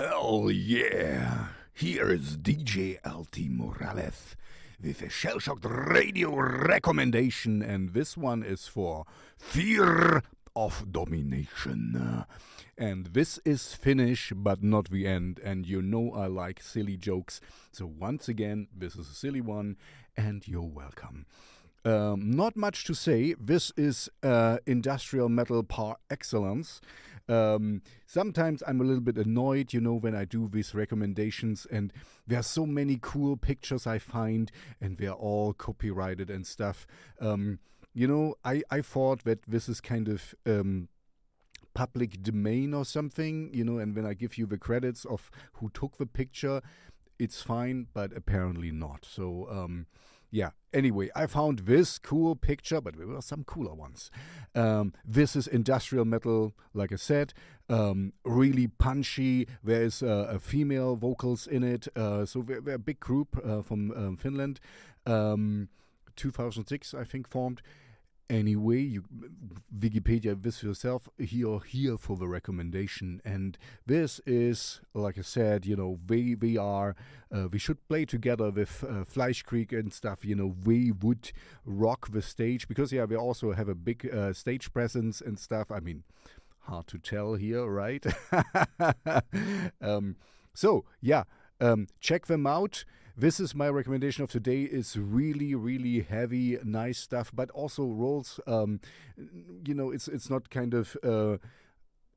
Hell yeah! Here is DJ LT Morales with a shell shocked radio recommendation, and this one is for Fear of Domination. And this is Finnish, but not the end. And you know I like silly jokes. So, once again, this is a silly one, and you're welcome. Um, not much to say. This is uh, industrial metal par excellence. Um, sometimes I'm a little bit annoyed, you know, when I do these recommendations, and there are so many cool pictures I find, and they're all copyrighted and stuff. Um, you know, I, I thought that this is kind of. Um, public domain or something, you know, and when I give you the credits of who took the picture, it's fine, but apparently not. So, um, yeah. Anyway, I found this cool picture, but there were some cooler ones. Um, this is industrial metal, like I said, um, really punchy. There's uh, a female vocals in it, uh, so we're, we're, a big group uh, from um, Finland. Um, 2006, I think, formed anyway. You Wikipedia this yourself. You're here for the recommendation, and this is, like I said, you know, we we are uh, we should play together with uh, Fleischkrieg and stuff. You know, we would rock the stage because yeah, we also have a big uh, stage presence and stuff. I mean, hard to tell here, right? um, so yeah, um, check them out. This is my recommendation of today. It's really, really heavy, nice stuff, but also rolls. Um, you know, it's it's not kind of. Uh,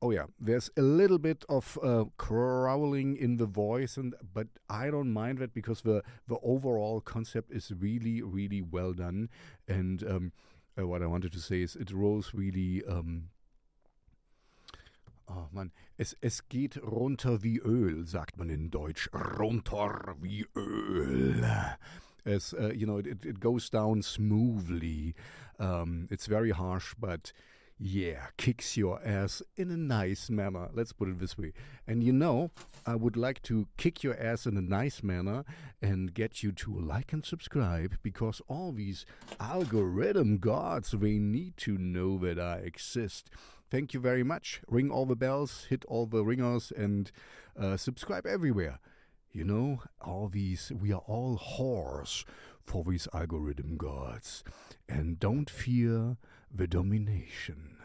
oh yeah, there's a little bit of uh, growling in the voice, and but I don't mind that because the the overall concept is really, really well done. And um, uh, what I wanted to say is, it rolls really. Um, Oh Mann, es, es geht runter wie Öl, sagt man in Deutsch. Runter wie Öl. As uh, you know, it, it goes down smoothly. Um, it's very harsh, but yeah, kicks your ass in a nice manner. Let's put it this way. And you know, I would like to kick your ass in a nice manner and get you to like and subscribe because all these algorithm gods, they need to know that I exist. Thank you very much. Ring all the bells, hit all the ringers, and uh, subscribe everywhere. You know, all these, we are all whores for these algorithm gods. And don't fear the domination.